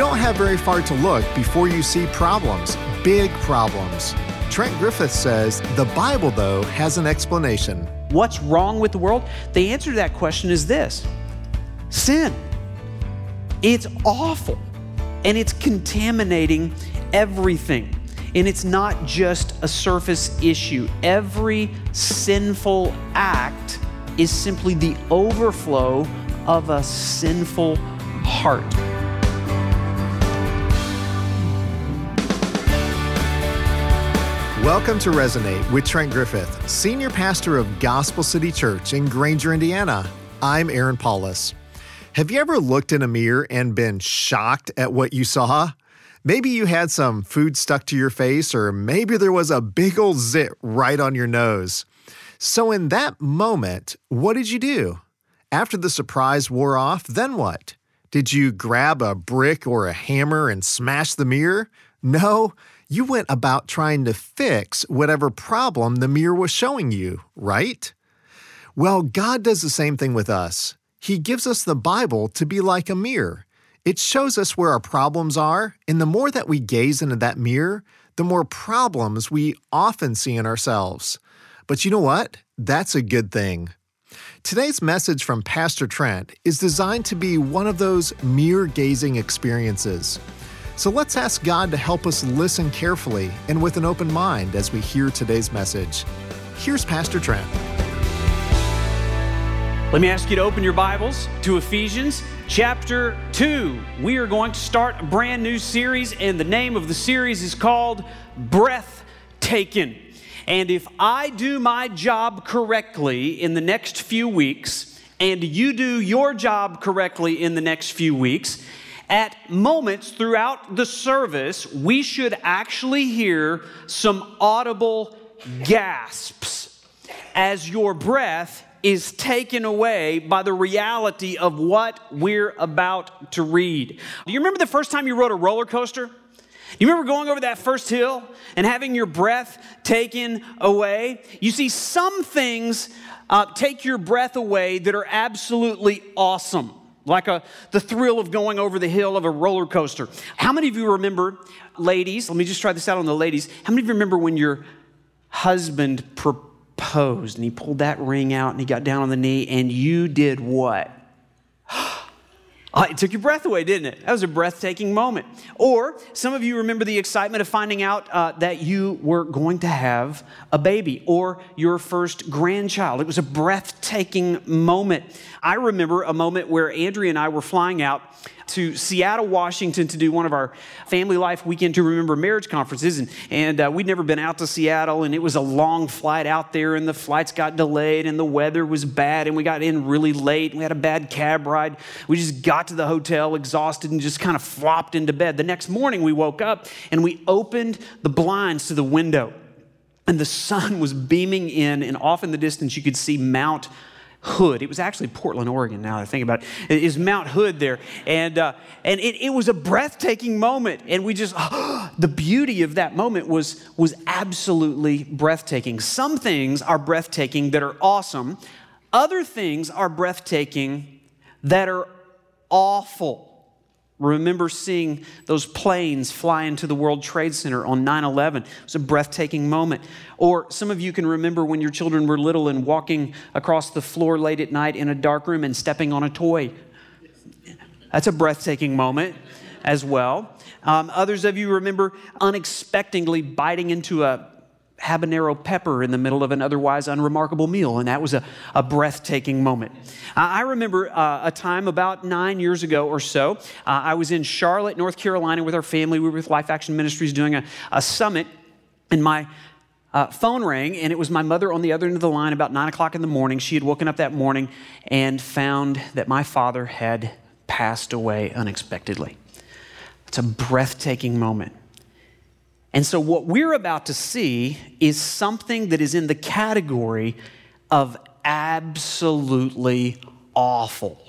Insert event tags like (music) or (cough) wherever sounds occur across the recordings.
don't have very far to look before you see problems, big problems. Trent Griffith says the Bible, though, has an explanation. What's wrong with the world? The answer to that question is this sin. It's awful and it's contaminating everything. And it's not just a surface issue. Every sinful act is simply the overflow of a sinful heart. Welcome to Resonate with Trent Griffith, Senior Pastor of Gospel City Church in Granger, Indiana. I'm Aaron Paulus. Have you ever looked in a mirror and been shocked at what you saw? Maybe you had some food stuck to your face, or maybe there was a big old zit right on your nose. So, in that moment, what did you do? After the surprise wore off, then what? Did you grab a brick or a hammer and smash the mirror? No, you went about trying to fix whatever problem the mirror was showing you, right? Well, God does the same thing with us. He gives us the Bible to be like a mirror. It shows us where our problems are, and the more that we gaze into that mirror, the more problems we often see in ourselves. But you know what? That's a good thing. Today's message from Pastor Trent is designed to be one of those mirror gazing experiences. So let's ask God to help us listen carefully and with an open mind as we hear today's message. Here's Pastor Trent. Let me ask you to open your Bibles to Ephesians chapter 2. We are going to start a brand new series, and the name of the series is called Breath Taken. And if I do my job correctly in the next few weeks, and you do your job correctly in the next few weeks, at moments throughout the service, we should actually hear some audible gasps as your breath is taken away by the reality of what we're about to read. Do you remember the first time you rode a roller coaster? You remember going over that first hill and having your breath taken away? You see, some things uh, take your breath away that are absolutely awesome like a, the thrill of going over the hill of a roller coaster. How many of you remember, ladies, let me just try this out on the ladies. How many of you remember when your husband proposed and he pulled that ring out and he got down on the knee and you did what? Uh, it took your breath away, didn't it? That was a breathtaking moment. Or some of you remember the excitement of finding out uh, that you were going to have a baby or your first grandchild. It was a breathtaking moment. I remember a moment where Andrea and I were flying out to Seattle, Washington to do one of our family life weekend to remember marriage conferences. And, and uh, we'd never been out to Seattle, and it was a long flight out there, and the flights got delayed, and the weather was bad, and we got in really late. And we had a bad cab ride. We just got to the hotel exhausted and just kind of flopped into bed. The next morning, we woke up and we opened the blinds to the window, and the sun was beaming in, and off in the distance, you could see Mount Hood. It was actually Portland, Oregon, now I think about it. It is Mount Hood there. And, uh, and it, it was a breathtaking moment. And we just, oh, (gasps) the beauty of that moment was, was absolutely breathtaking. Some things are breathtaking that are awesome, other things are breathtaking that are awful. Remember seeing those planes fly into the World Trade Center on 9 11. It was a breathtaking moment. Or some of you can remember when your children were little and walking across the floor late at night in a dark room and stepping on a toy. That's a breathtaking moment as well. Um, others of you remember unexpectedly biting into a habanero pepper in the middle of an otherwise unremarkable meal, and that was a, a breathtaking moment. Uh, I remember uh, a time about nine years ago or so. Uh, I was in Charlotte, North Carolina with our family. We were with Life Action Ministries doing a, a summit, and my uh, phone rang, and it was my mother on the other end of the line about nine o'clock in the morning. She had woken up that morning and found that my father had passed away unexpectedly. It's a breathtaking moment. And so, what we're about to see is something that is in the category of absolutely awful.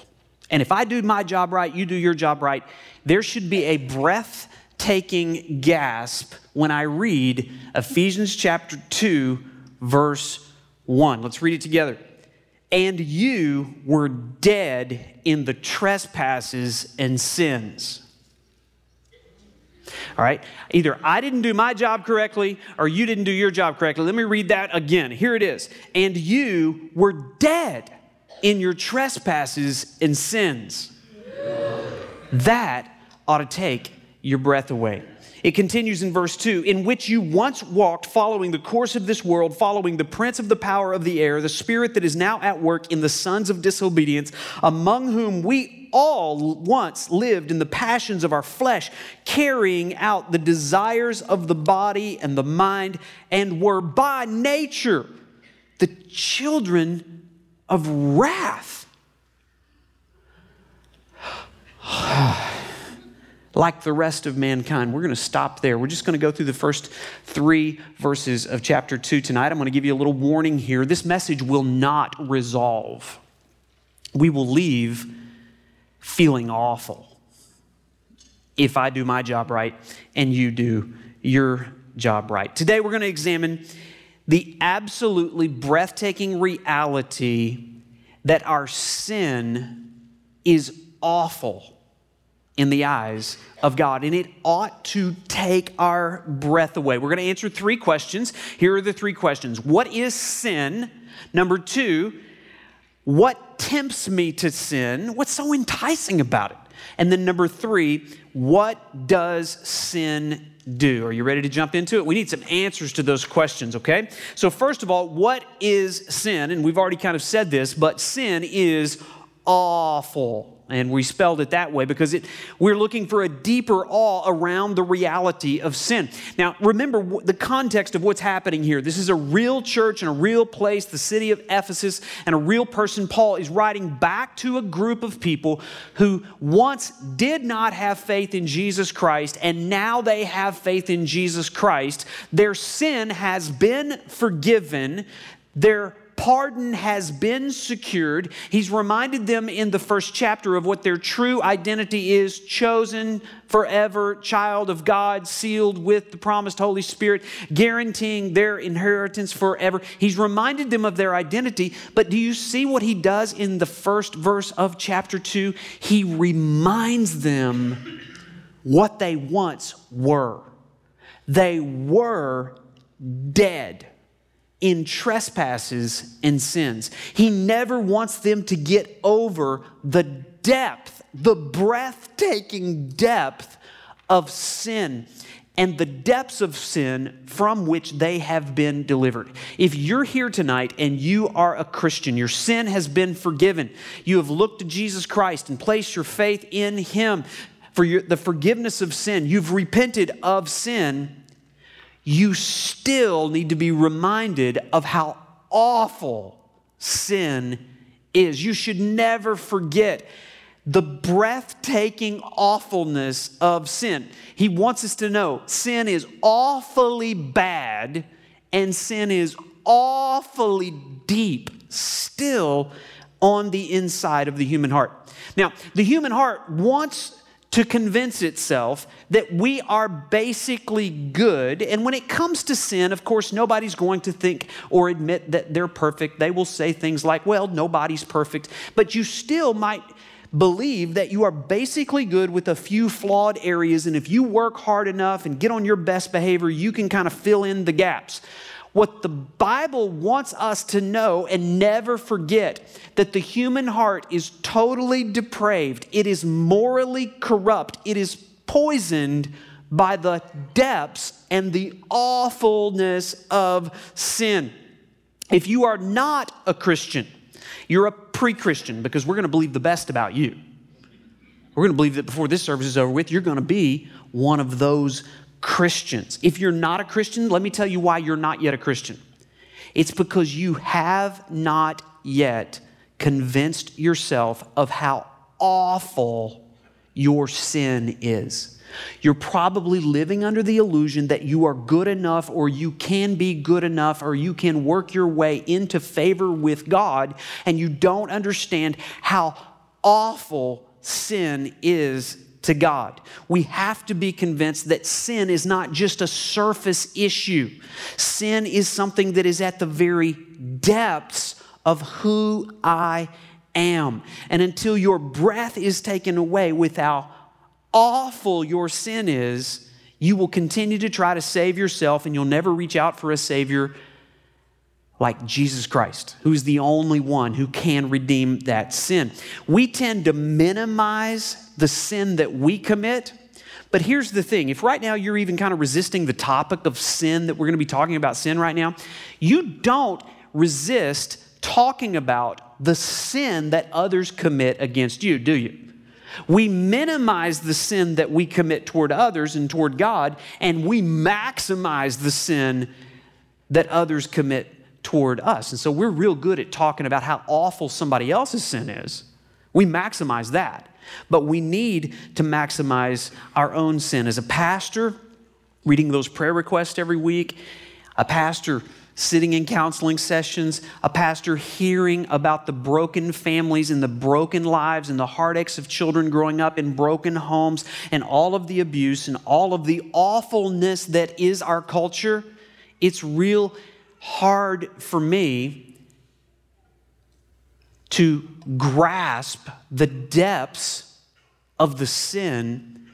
And if I do my job right, you do your job right, there should be a breathtaking gasp when I read Ephesians chapter 2, verse 1. Let's read it together. And you were dead in the trespasses and sins All right? Either I didn't do my job correctly or you didn't do your job correctly. Let me read that again. Here it is. And you were dead in your trespasses and sins. That ought to take your breath away. It continues in verse 2 in which you once walked following the course of this world, following the prince of the power of the air, the spirit that is now at work in the sons of disobedience, among whom we all once lived in the passions of our flesh, carrying out the desires of the body and the mind, and were by nature the children of wrath. (sighs) like the rest of mankind. We're going to stop there. We're just going to go through the first three verses of chapter 2 tonight. I'm going to give you a little warning here. This message will not resolve. We will leave feeling awful if I do my job right and you do your job right. Today, we're going to examine the absolutely breathtaking reality that our sin is awful in the eyes of God, and it ought to take our breath away. We're going to answer three questions. Here are the three questions What is sin? Number two, what tempts me to sin? What's so enticing about it? And then number three, what does sin do? Are you ready to jump into it? We need some answers to those questions, okay? So, first of all, what is sin? And we've already kind of said this, but sin is awful. And we spelled it that way because it, we're looking for a deeper awe around the reality of sin. Now, remember the context of what's happening here. This is a real church and a real place, the city of Ephesus, and a real person. Paul is writing back to a group of people who once did not have faith in Jesus Christ, and now they have faith in Jesus Christ. Their sin has been forgiven. Their pardon has been secured. He's reminded them in the first chapter of what their true identity is chosen forever, child of God, sealed with the promised Holy Spirit, guaranteeing their inheritance forever. He's reminded them of their identity, but do you see what he does in the first verse of chapter 2? He reminds them what they once were. They were dead in trespasses and sins. He never wants them to get over the depth, the breathtaking depth of sin and the depths of sin from which they have been delivered. If you're here tonight and you are a Christian, your sin has been forgiven, you have looked to Jesus Christ and placed your faith in Him for your, the forgiveness of sin, you've repented of sin you still need to be reminded of how awful sin is. You should never forget the breathtaking awfulness of sin. He wants us to know sin is awfully bad and sin is awfully deep still on the inside of the human heart. Now, the human heart wants to convince itself that we are basically good. And when it comes to sin, of course, nobody's going to think or admit that they're perfect. They will say things like, well, nobody's perfect. But you still might believe that you are basically good with a few flawed areas. And if you work hard enough and get on your best behavior, you can kind of fill in the gaps. What the Bible wants us to know and never forget that the human heart is totally depraved, it is morally corrupt, it is poisoned by the depths and the awfulness of sin. If you are not a Christian, you're a pre Christian because we're going to believe the best about you. We're going to believe that before this service is over with, you're going to be one of those Christians. If you're not a Christian, let me tell you why you're not yet a Christian. It's because you have not yet convinced yourself of how awful your sin is. You're probably living under the illusion that you are good enough, or you can be good enough, or you can work your way into favor with God, and you don't understand how awful sin is to God. We have to be convinced that sin is not just a surface issue. Sin is something that is at the very depths of who I am. And until your breath is taken away with how awful your sin is, you will continue to try to save yourself and you'll never reach out for a Savior like Jesus Christ, who's the only one who can redeem that sin. We tend to minimize the sin that we commit. But here's the thing if right now you're even kind of resisting the topic of sin that we're going to be talking about sin right now, you don't resist talking about the sin that others commit against you, do you? We minimize the sin that we commit toward others and toward God, and we maximize the sin that others commit toward us. And so we're real good at talking about how awful somebody else's sin is. We maximize that. But we need to maximize our own sin. As a pastor, reading those prayer requests every week, a pastor sitting in counseling sessions, a pastor hearing about the broken families and the broken lives and the heartaches of children growing up in broken homes and all of the abuse and all of the awfulness that is our culture, it's real hard for me to grasp the depths of the sin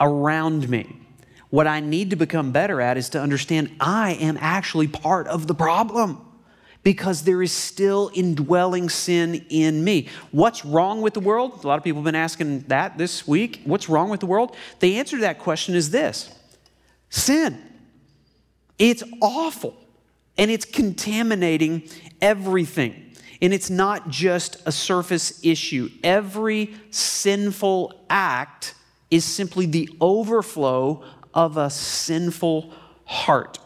around me. What I need to become better at is to understand I am actually part of the problem because there is still indwelling sin in me. What's wrong with the world? A lot of people have been asking that this week. What's wrong with the world? The answer to that question is this sin. It's awful and it's contaminating everything. And it's not just a surface issue. Every sinful act is simply the overflow of a sinful heart.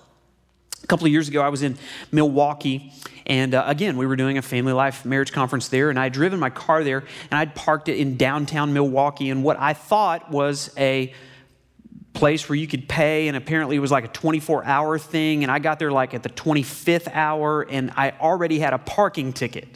A couple of years ago, I was in Milwaukee, and uh, again, we were doing a family life marriage conference there, and I'd driven my car there, and I'd parked it in downtown Milwaukee, and what I thought was a place where you could pay, and apparently it was like a 24 hour thing, and I got there like at the 25th hour, and I already had a parking ticket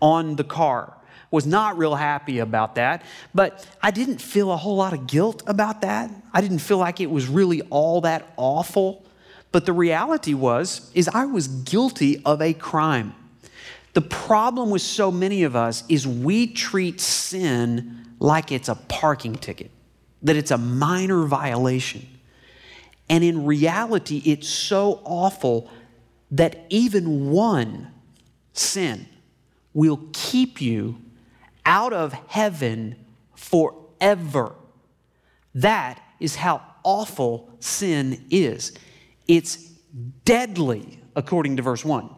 on the car was not real happy about that, but I didn't feel a whole lot of guilt about that. I didn't feel like it was really all that awful. But the reality was is I was guilty of a crime. The problem with so many of us is we treat sin like it's a parking ticket, that it's a minor violation. And in reality, it's so awful that even one sin will keep you out of heaven forever. That is how awful sin is. It's deadly, according to verse 1.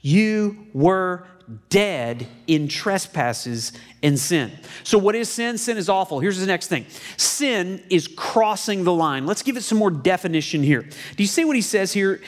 You were dead in trespasses and sin. So, what is sin? Sin is awful. Here's the next thing sin is crossing the line. Let's give it some more definition here. Do you see what he says here?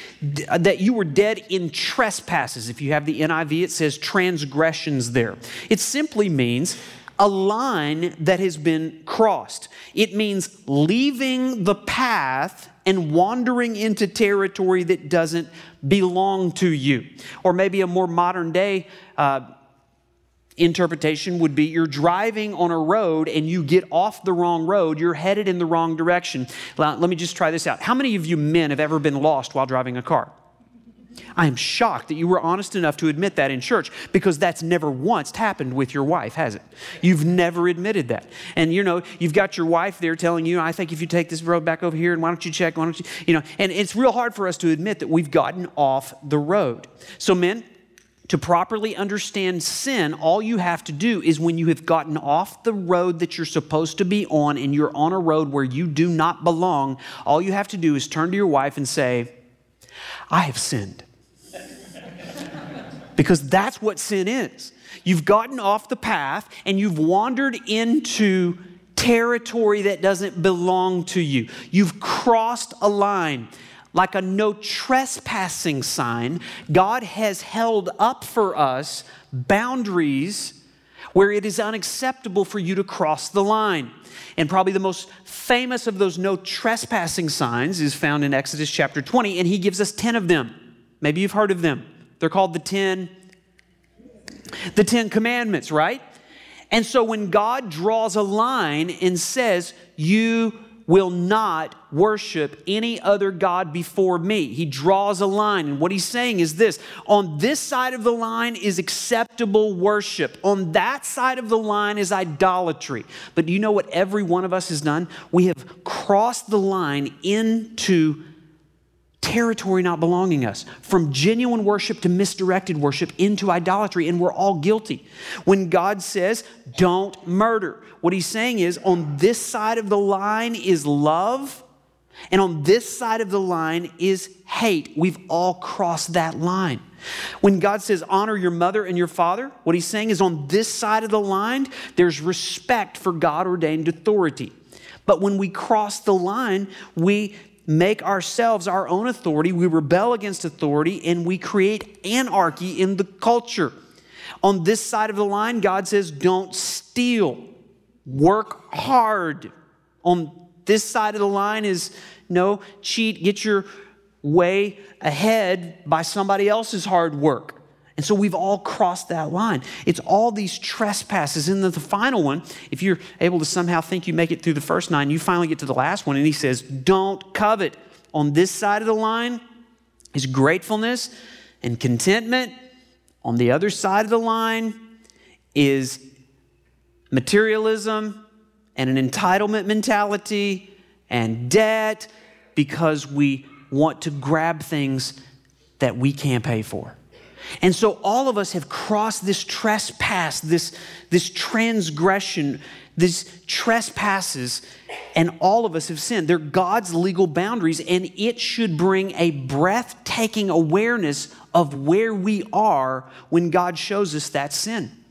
Uh, that you were dead in trespasses. If you have the NIV, it says transgressions there. It simply means a line that has been crossed. It means leaving the path and wandering into territory that doesn't belong to you. Or maybe a more modern day uh, interpretation would be you're driving on a road and you get off the wrong road, you're headed in the wrong direction. Let me just try this out. How many of you men have ever been lost while driving a car? I am shocked that you were honest enough to admit that in church because that's never once happened with your wife, has it? You've never admitted that. And you know, you've got your wife there telling you, I think if you take this road back over here and why don't you check, why don't you, you know, and it's real hard for us to admit that we've gotten off the road. So, men, to properly understand sin, all you have to do is when you have gotten off the road that you're supposed to be on and you're on a road where you do not belong, all you have to do is turn to your wife and say, I have sinned. Because that's what sin is. You've gotten off the path and you've wandered into territory that doesn't belong to you. You've crossed a line. Like a no trespassing sign, God has held up for us boundaries where it is unacceptable for you to cross the line. And probably the most famous of those no trespassing signs is found in Exodus chapter 20, and he gives us 10 of them. Maybe you've heard of them. They're called the 10 the 10 commandments, right? And so when God draws a line and says, "You will not worship any other God before me. He draws a line. And what he's saying is this on this side of the line is acceptable worship, on that side of the line is idolatry. But do you know what every one of us has done? We have crossed the line into territory not belonging us, from genuine worship to misdirected worship into idolatry, and we're all guilty. When God says, don't murder, what he's saying is, on this side of the line is love, and on this side of the line is hate. We've all crossed that line. When God says, honor your mother and your father, what he's saying is, on this side of the line, there's respect for God ordained authority. But when we cross the line, we make ourselves our own authority, we rebel against authority, and we create anarchy in the culture. On this side of the line, God says, don't steal, work hard. On this side of the line is no, cheat, get your way ahead by somebody else's hard work. And so we've all crossed that line. It's all these trespasses. And the, the final one, if you're able to somehow think you make it through the first nine, you finally get to the last one, and he says, Don't covet. On this side of the line is gratefulness and contentment. On the other side of the line is materialism and an entitlement mentality and debt because we want to grab things that we can't pay for. And so all of us have crossed this trespass, this, this transgression, these trespasses, and all of us have sinned. They're God's legal boundaries, and it should bring a breathtaking awareness of where we are when God shows us that sin.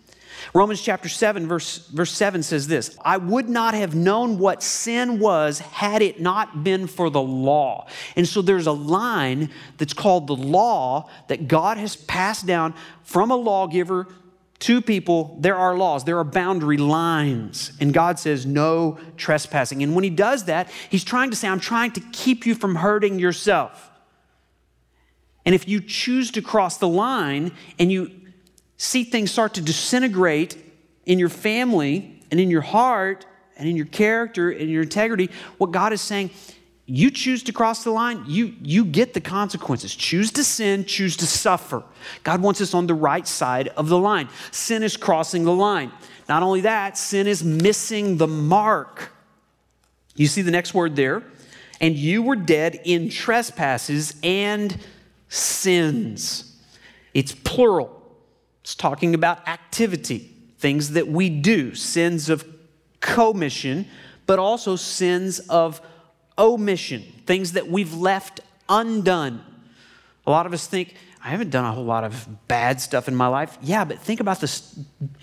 Romans chapter 7, verse, verse 7 says this I would not have known what sin was had it not been for the law. And so there's a line that's called the law that God has passed down from a lawgiver to people. There are laws, there are boundary lines. And God says, no trespassing. And when He does that, He's trying to say, I'm trying to keep you from hurting yourself. And if you choose to cross the line and you see things start to disintegrate in your family and in your heart and in your character and your integrity, what God is saying, you choose to cross the line, you, you get the consequences. Choose to sin, choose to suffer. God wants us on the right side of the line. Sin is crossing the line. Not only that, sin is missing the mark. You see the next word there? And you were dead in trespasses and sins. It's plural. It's talking about activity, things that we do, sins of commission, but also sins of omission, things that we've left undone. A lot of us think, I haven't done a whole lot of bad stuff in my life. Yeah, but think about the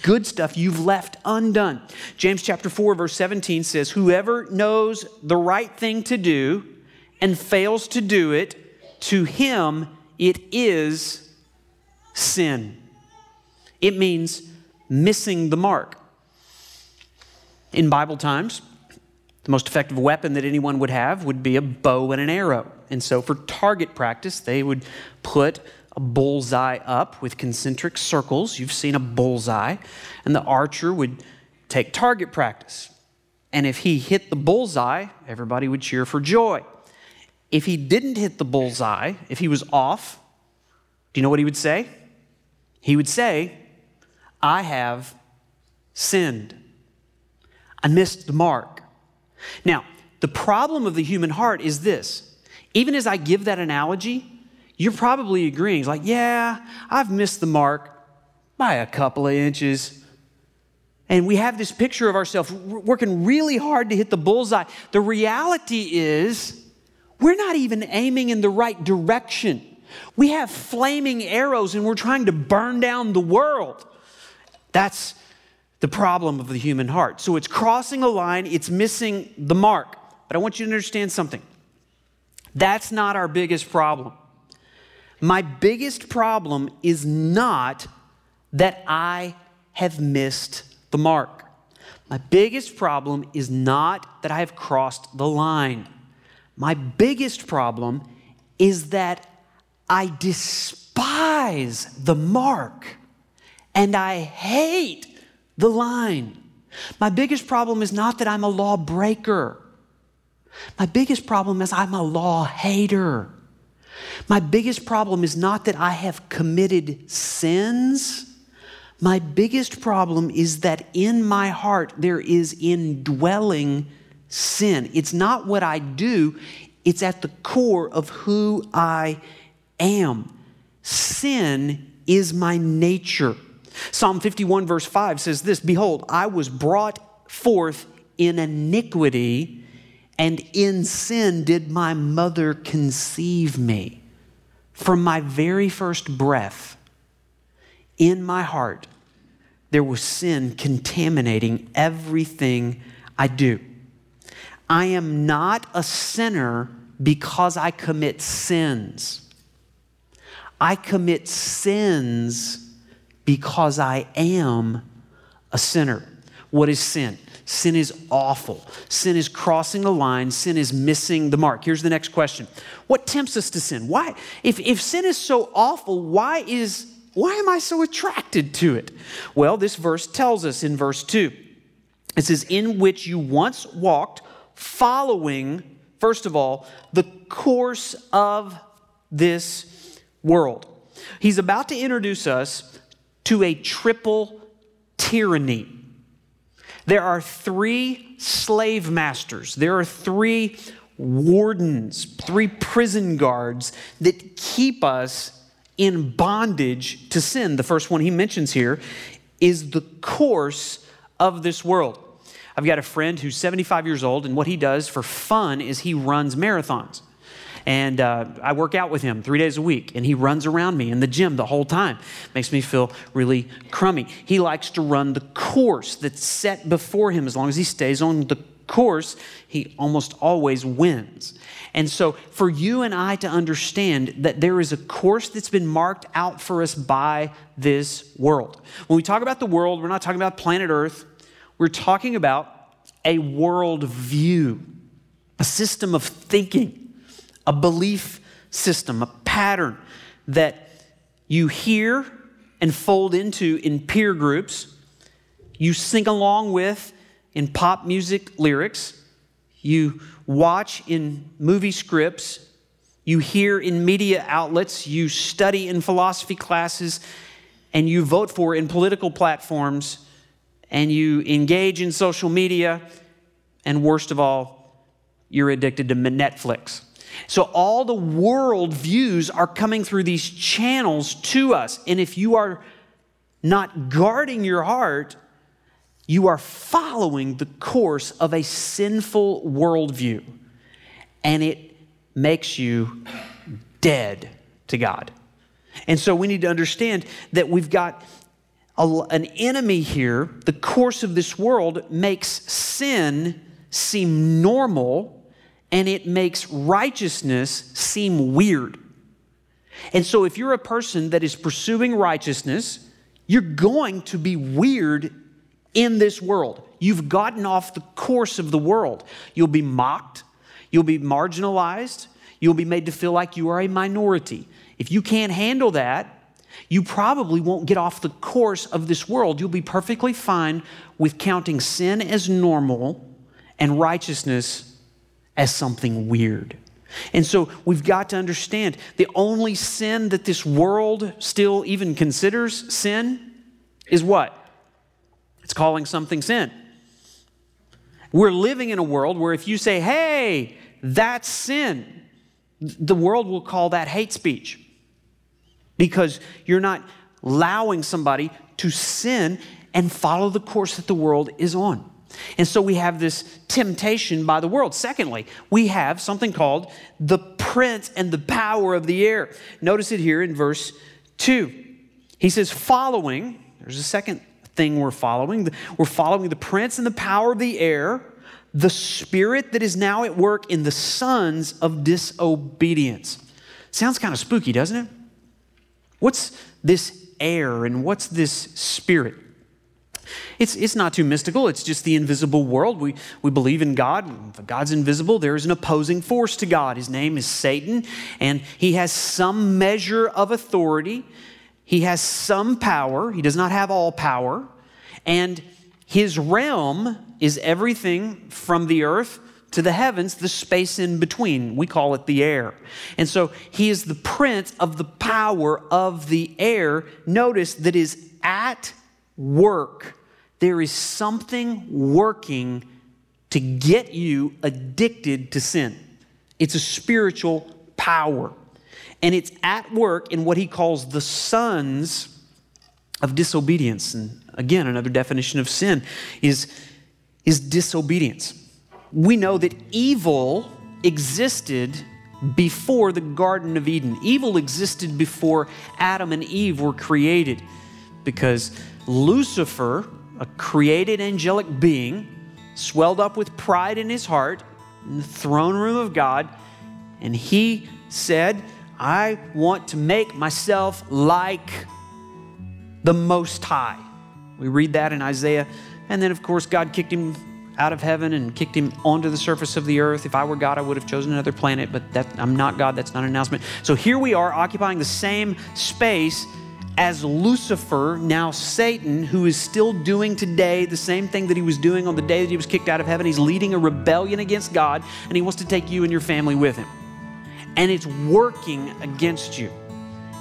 good stuff you've left undone. James chapter 4 verse 17 says, "Whoever knows the right thing to do and fails to do it, to him it is sin." It means missing the mark. In Bible times, the most effective weapon that anyone would have would be a bow and an arrow. And so, for target practice, they would put a bullseye up with concentric circles. You've seen a bullseye. And the archer would take target practice. And if he hit the bullseye, everybody would cheer for joy. If he didn't hit the bullseye, if he was off, do you know what he would say? He would say, I have sinned. I missed the mark. Now, the problem of the human heart is this. Even as I give that analogy, you're probably agreeing, like, yeah, I've missed the mark by a couple of inches. And we have this picture of ourselves working really hard to hit the bullseye. The reality is, we're not even aiming in the right direction. We have flaming arrows and we're trying to burn down the world. That's the problem of the human heart. So it's crossing a line, it's missing the mark. But I want you to understand something. That's not our biggest problem. My biggest problem is not that I have missed the mark. My biggest problem is not that I have crossed the line. My biggest problem is that I despise the mark and I hate the line. My biggest problem is not that I'm a lawbreaker. My biggest problem is I'm a law hater. My biggest problem is not that I have committed sins. My biggest problem is that in my heart there is indwelling sin. It's not what I do, it's at the core of who I am. Sin is my nature. Psalm 51, verse 5 says this Behold, I was brought forth in iniquity, and in sin did my mother conceive me. From my very first breath, in my heart, there was sin contaminating everything I do. I am not a sinner because I commit sins. I commit sins because I am a sinner. What is sin? Sin is awful. Sin is crossing the line. Sin is missing the mark. Here's the next question What tempts us to sin? Why? If, if sin is so awful, why is why am I so attracted to it? Well, this verse tells us in verse 2. It says, In which you once walked, following, first of all, the course of this world. He's about to introduce us to a triple tyranny. There are three slave masters, there are three wardens, three prison guards that keep us in bondage to sin. The first one he mentions here is the course of this world. I've got a friend who's 75 years old, and what he does for fun is he runs marathons. And uh, I work out with him three days a week, and he runs around me in the gym the whole time. Makes me feel really crummy. He likes to run the course that's set before him. As long as he stays on the course, he almost always wins. And so, for you and I to understand that there is a course that's been marked out for us by this world. When we talk about the world, we're not talking about planet Earth, we're talking about a world view, a system of thinking, a belief system, a pattern that you hear and fold into in peer groups, you sing along with in pop music lyrics, you watch in movie scripts, you hear in media outlets, you study in philosophy classes, and you vote for in political platforms, and you engage in social media, and worst of all, you're addicted to Netflix. So, all the world views are coming through these channels to us. And if you are not guarding your heart, you are following the course of a sinful worldview, and it makes you dead to God. And so we need to understand that we've got a, an enemy here. The course of this world makes sin seem normal, and it makes righteousness seem weird. And so, if you're a person that is pursuing righteousness, you're going to be weird in this world. You've gotten off the course of the world. You'll be mocked, you'll be marginalized, you'll be made to feel like you are a minority. If you can't handle that, you probably won't get off the course of this world. You'll be perfectly fine with counting sin as normal and righteousness as something weird. And so we've got to understand the only sin that this world still even considers sin is what? It's calling something sin. We're living in a world where if you say, hey, that's sin, the world will call that hate speech because you're not allowing somebody to sin and follow the course that the world is on. And so we have this temptation by the world. Secondly, we have something called the prince and the power of the air. Notice it here in verse 2. He says, following, there's a second thing we're following. We're following the prince and the power of the air, the spirit that is now at work in the sons of disobedience. Sounds kind of spooky, doesn't it? What's this air and what's this spirit? It's, it's not too mystical. It's just the invisible world. We, we believe in God. If God's invisible, there is an opposing force to God. His name is Satan, and he has some measure of authority. He has some power, he does not have all power, and his realm is everything from the earth to the heavens the space in between. We call it the air. And so he is the prince of the power of the air. Notice that is at work. There is something working to get you addicted to sin. It's a spiritual power. And it's at work in what he calls the sons of disobedience. And again, another definition of sin is, is disobedience we know that evil existed before the Garden of Eden. Evil existed before Adam and Eve were created because Lucifer, a created angelic being, swelled up with pride in his heart in the throne room of God, and he said, I want to make myself like the Most High. We read that in Isaiah. And then, of course, God kicked him out of heaven and kicked him onto the surface of the earth. If I were God, I would have chosen another planet, but that, I'm not God. That's not an announcement. So here we are occupying the same space as Lucifer, now Satan, who is still doing today the same thing that he was doing on the day that he was kicked out of heaven. He's leading a rebellion against God, and he wants to take you and your family with him. And it's working against you.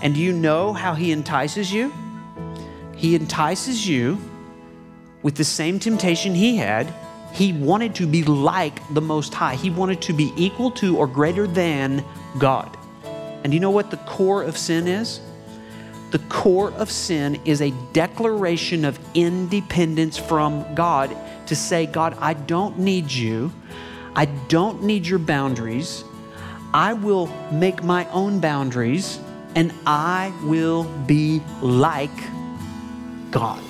And do you know how he entices you? He entices you with the same temptation he had he wanted to be like the Most High. He wanted to be equal to or greater than God. And do you know what the core of sin is? The core of sin is a declaration of independence from God to say, God, I don't need you. I don't need your boundaries. I will make my own boundaries and I will be like God.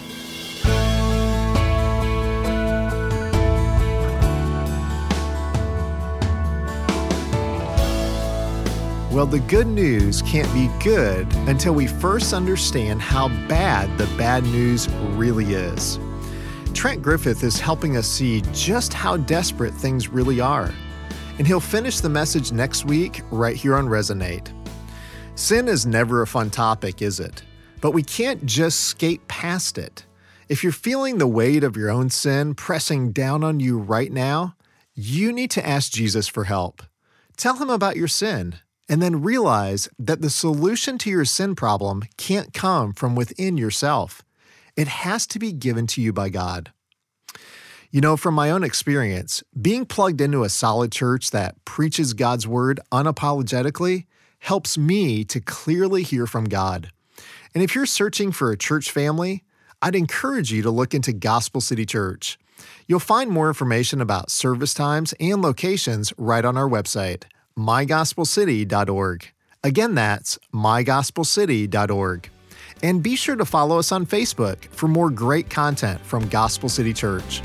Well, the good news can't be good until we first understand how bad the bad news really is. Trent Griffith is helping us see just how desperate things really are. And he'll finish the message next week right here on Resonate. Sin is never a fun topic, is it? But we can't just skate past it. If you're feeling the weight of your own sin pressing down on you right now, you need to ask Jesus for help. Tell him about your sin and then realize that the solution to your sin problem can't come from within yourself. It has to be given to you by God. You know, from my own experience, being plugged into a solid church that preaches God's word unapologetically helps me to clearly hear from God. And if you're searching for a church family, I'd encourage you to look into Gospel City Church. You'll find more information about service times and locations right on our website mygospelcity.org. Again, that's mygospelcity.org. And be sure to follow us on Facebook for more great content from Gospel City Church.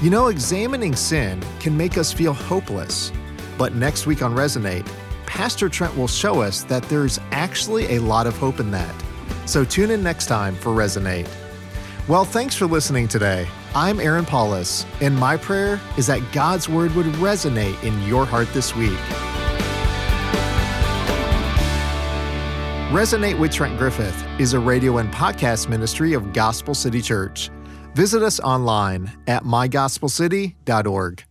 You know, examining sin can make us feel hopeless, but next week on Resonate, Pastor Trent will show us that there's actually a lot of hope in that. So tune in next time for Resonate. Well, thanks for listening today. I'm Aaron Paulus, and my prayer is that God's Word would resonate in your heart this week. Resonate with Trent Griffith is a radio and podcast ministry of Gospel City Church. Visit us online at mygospelcity.org.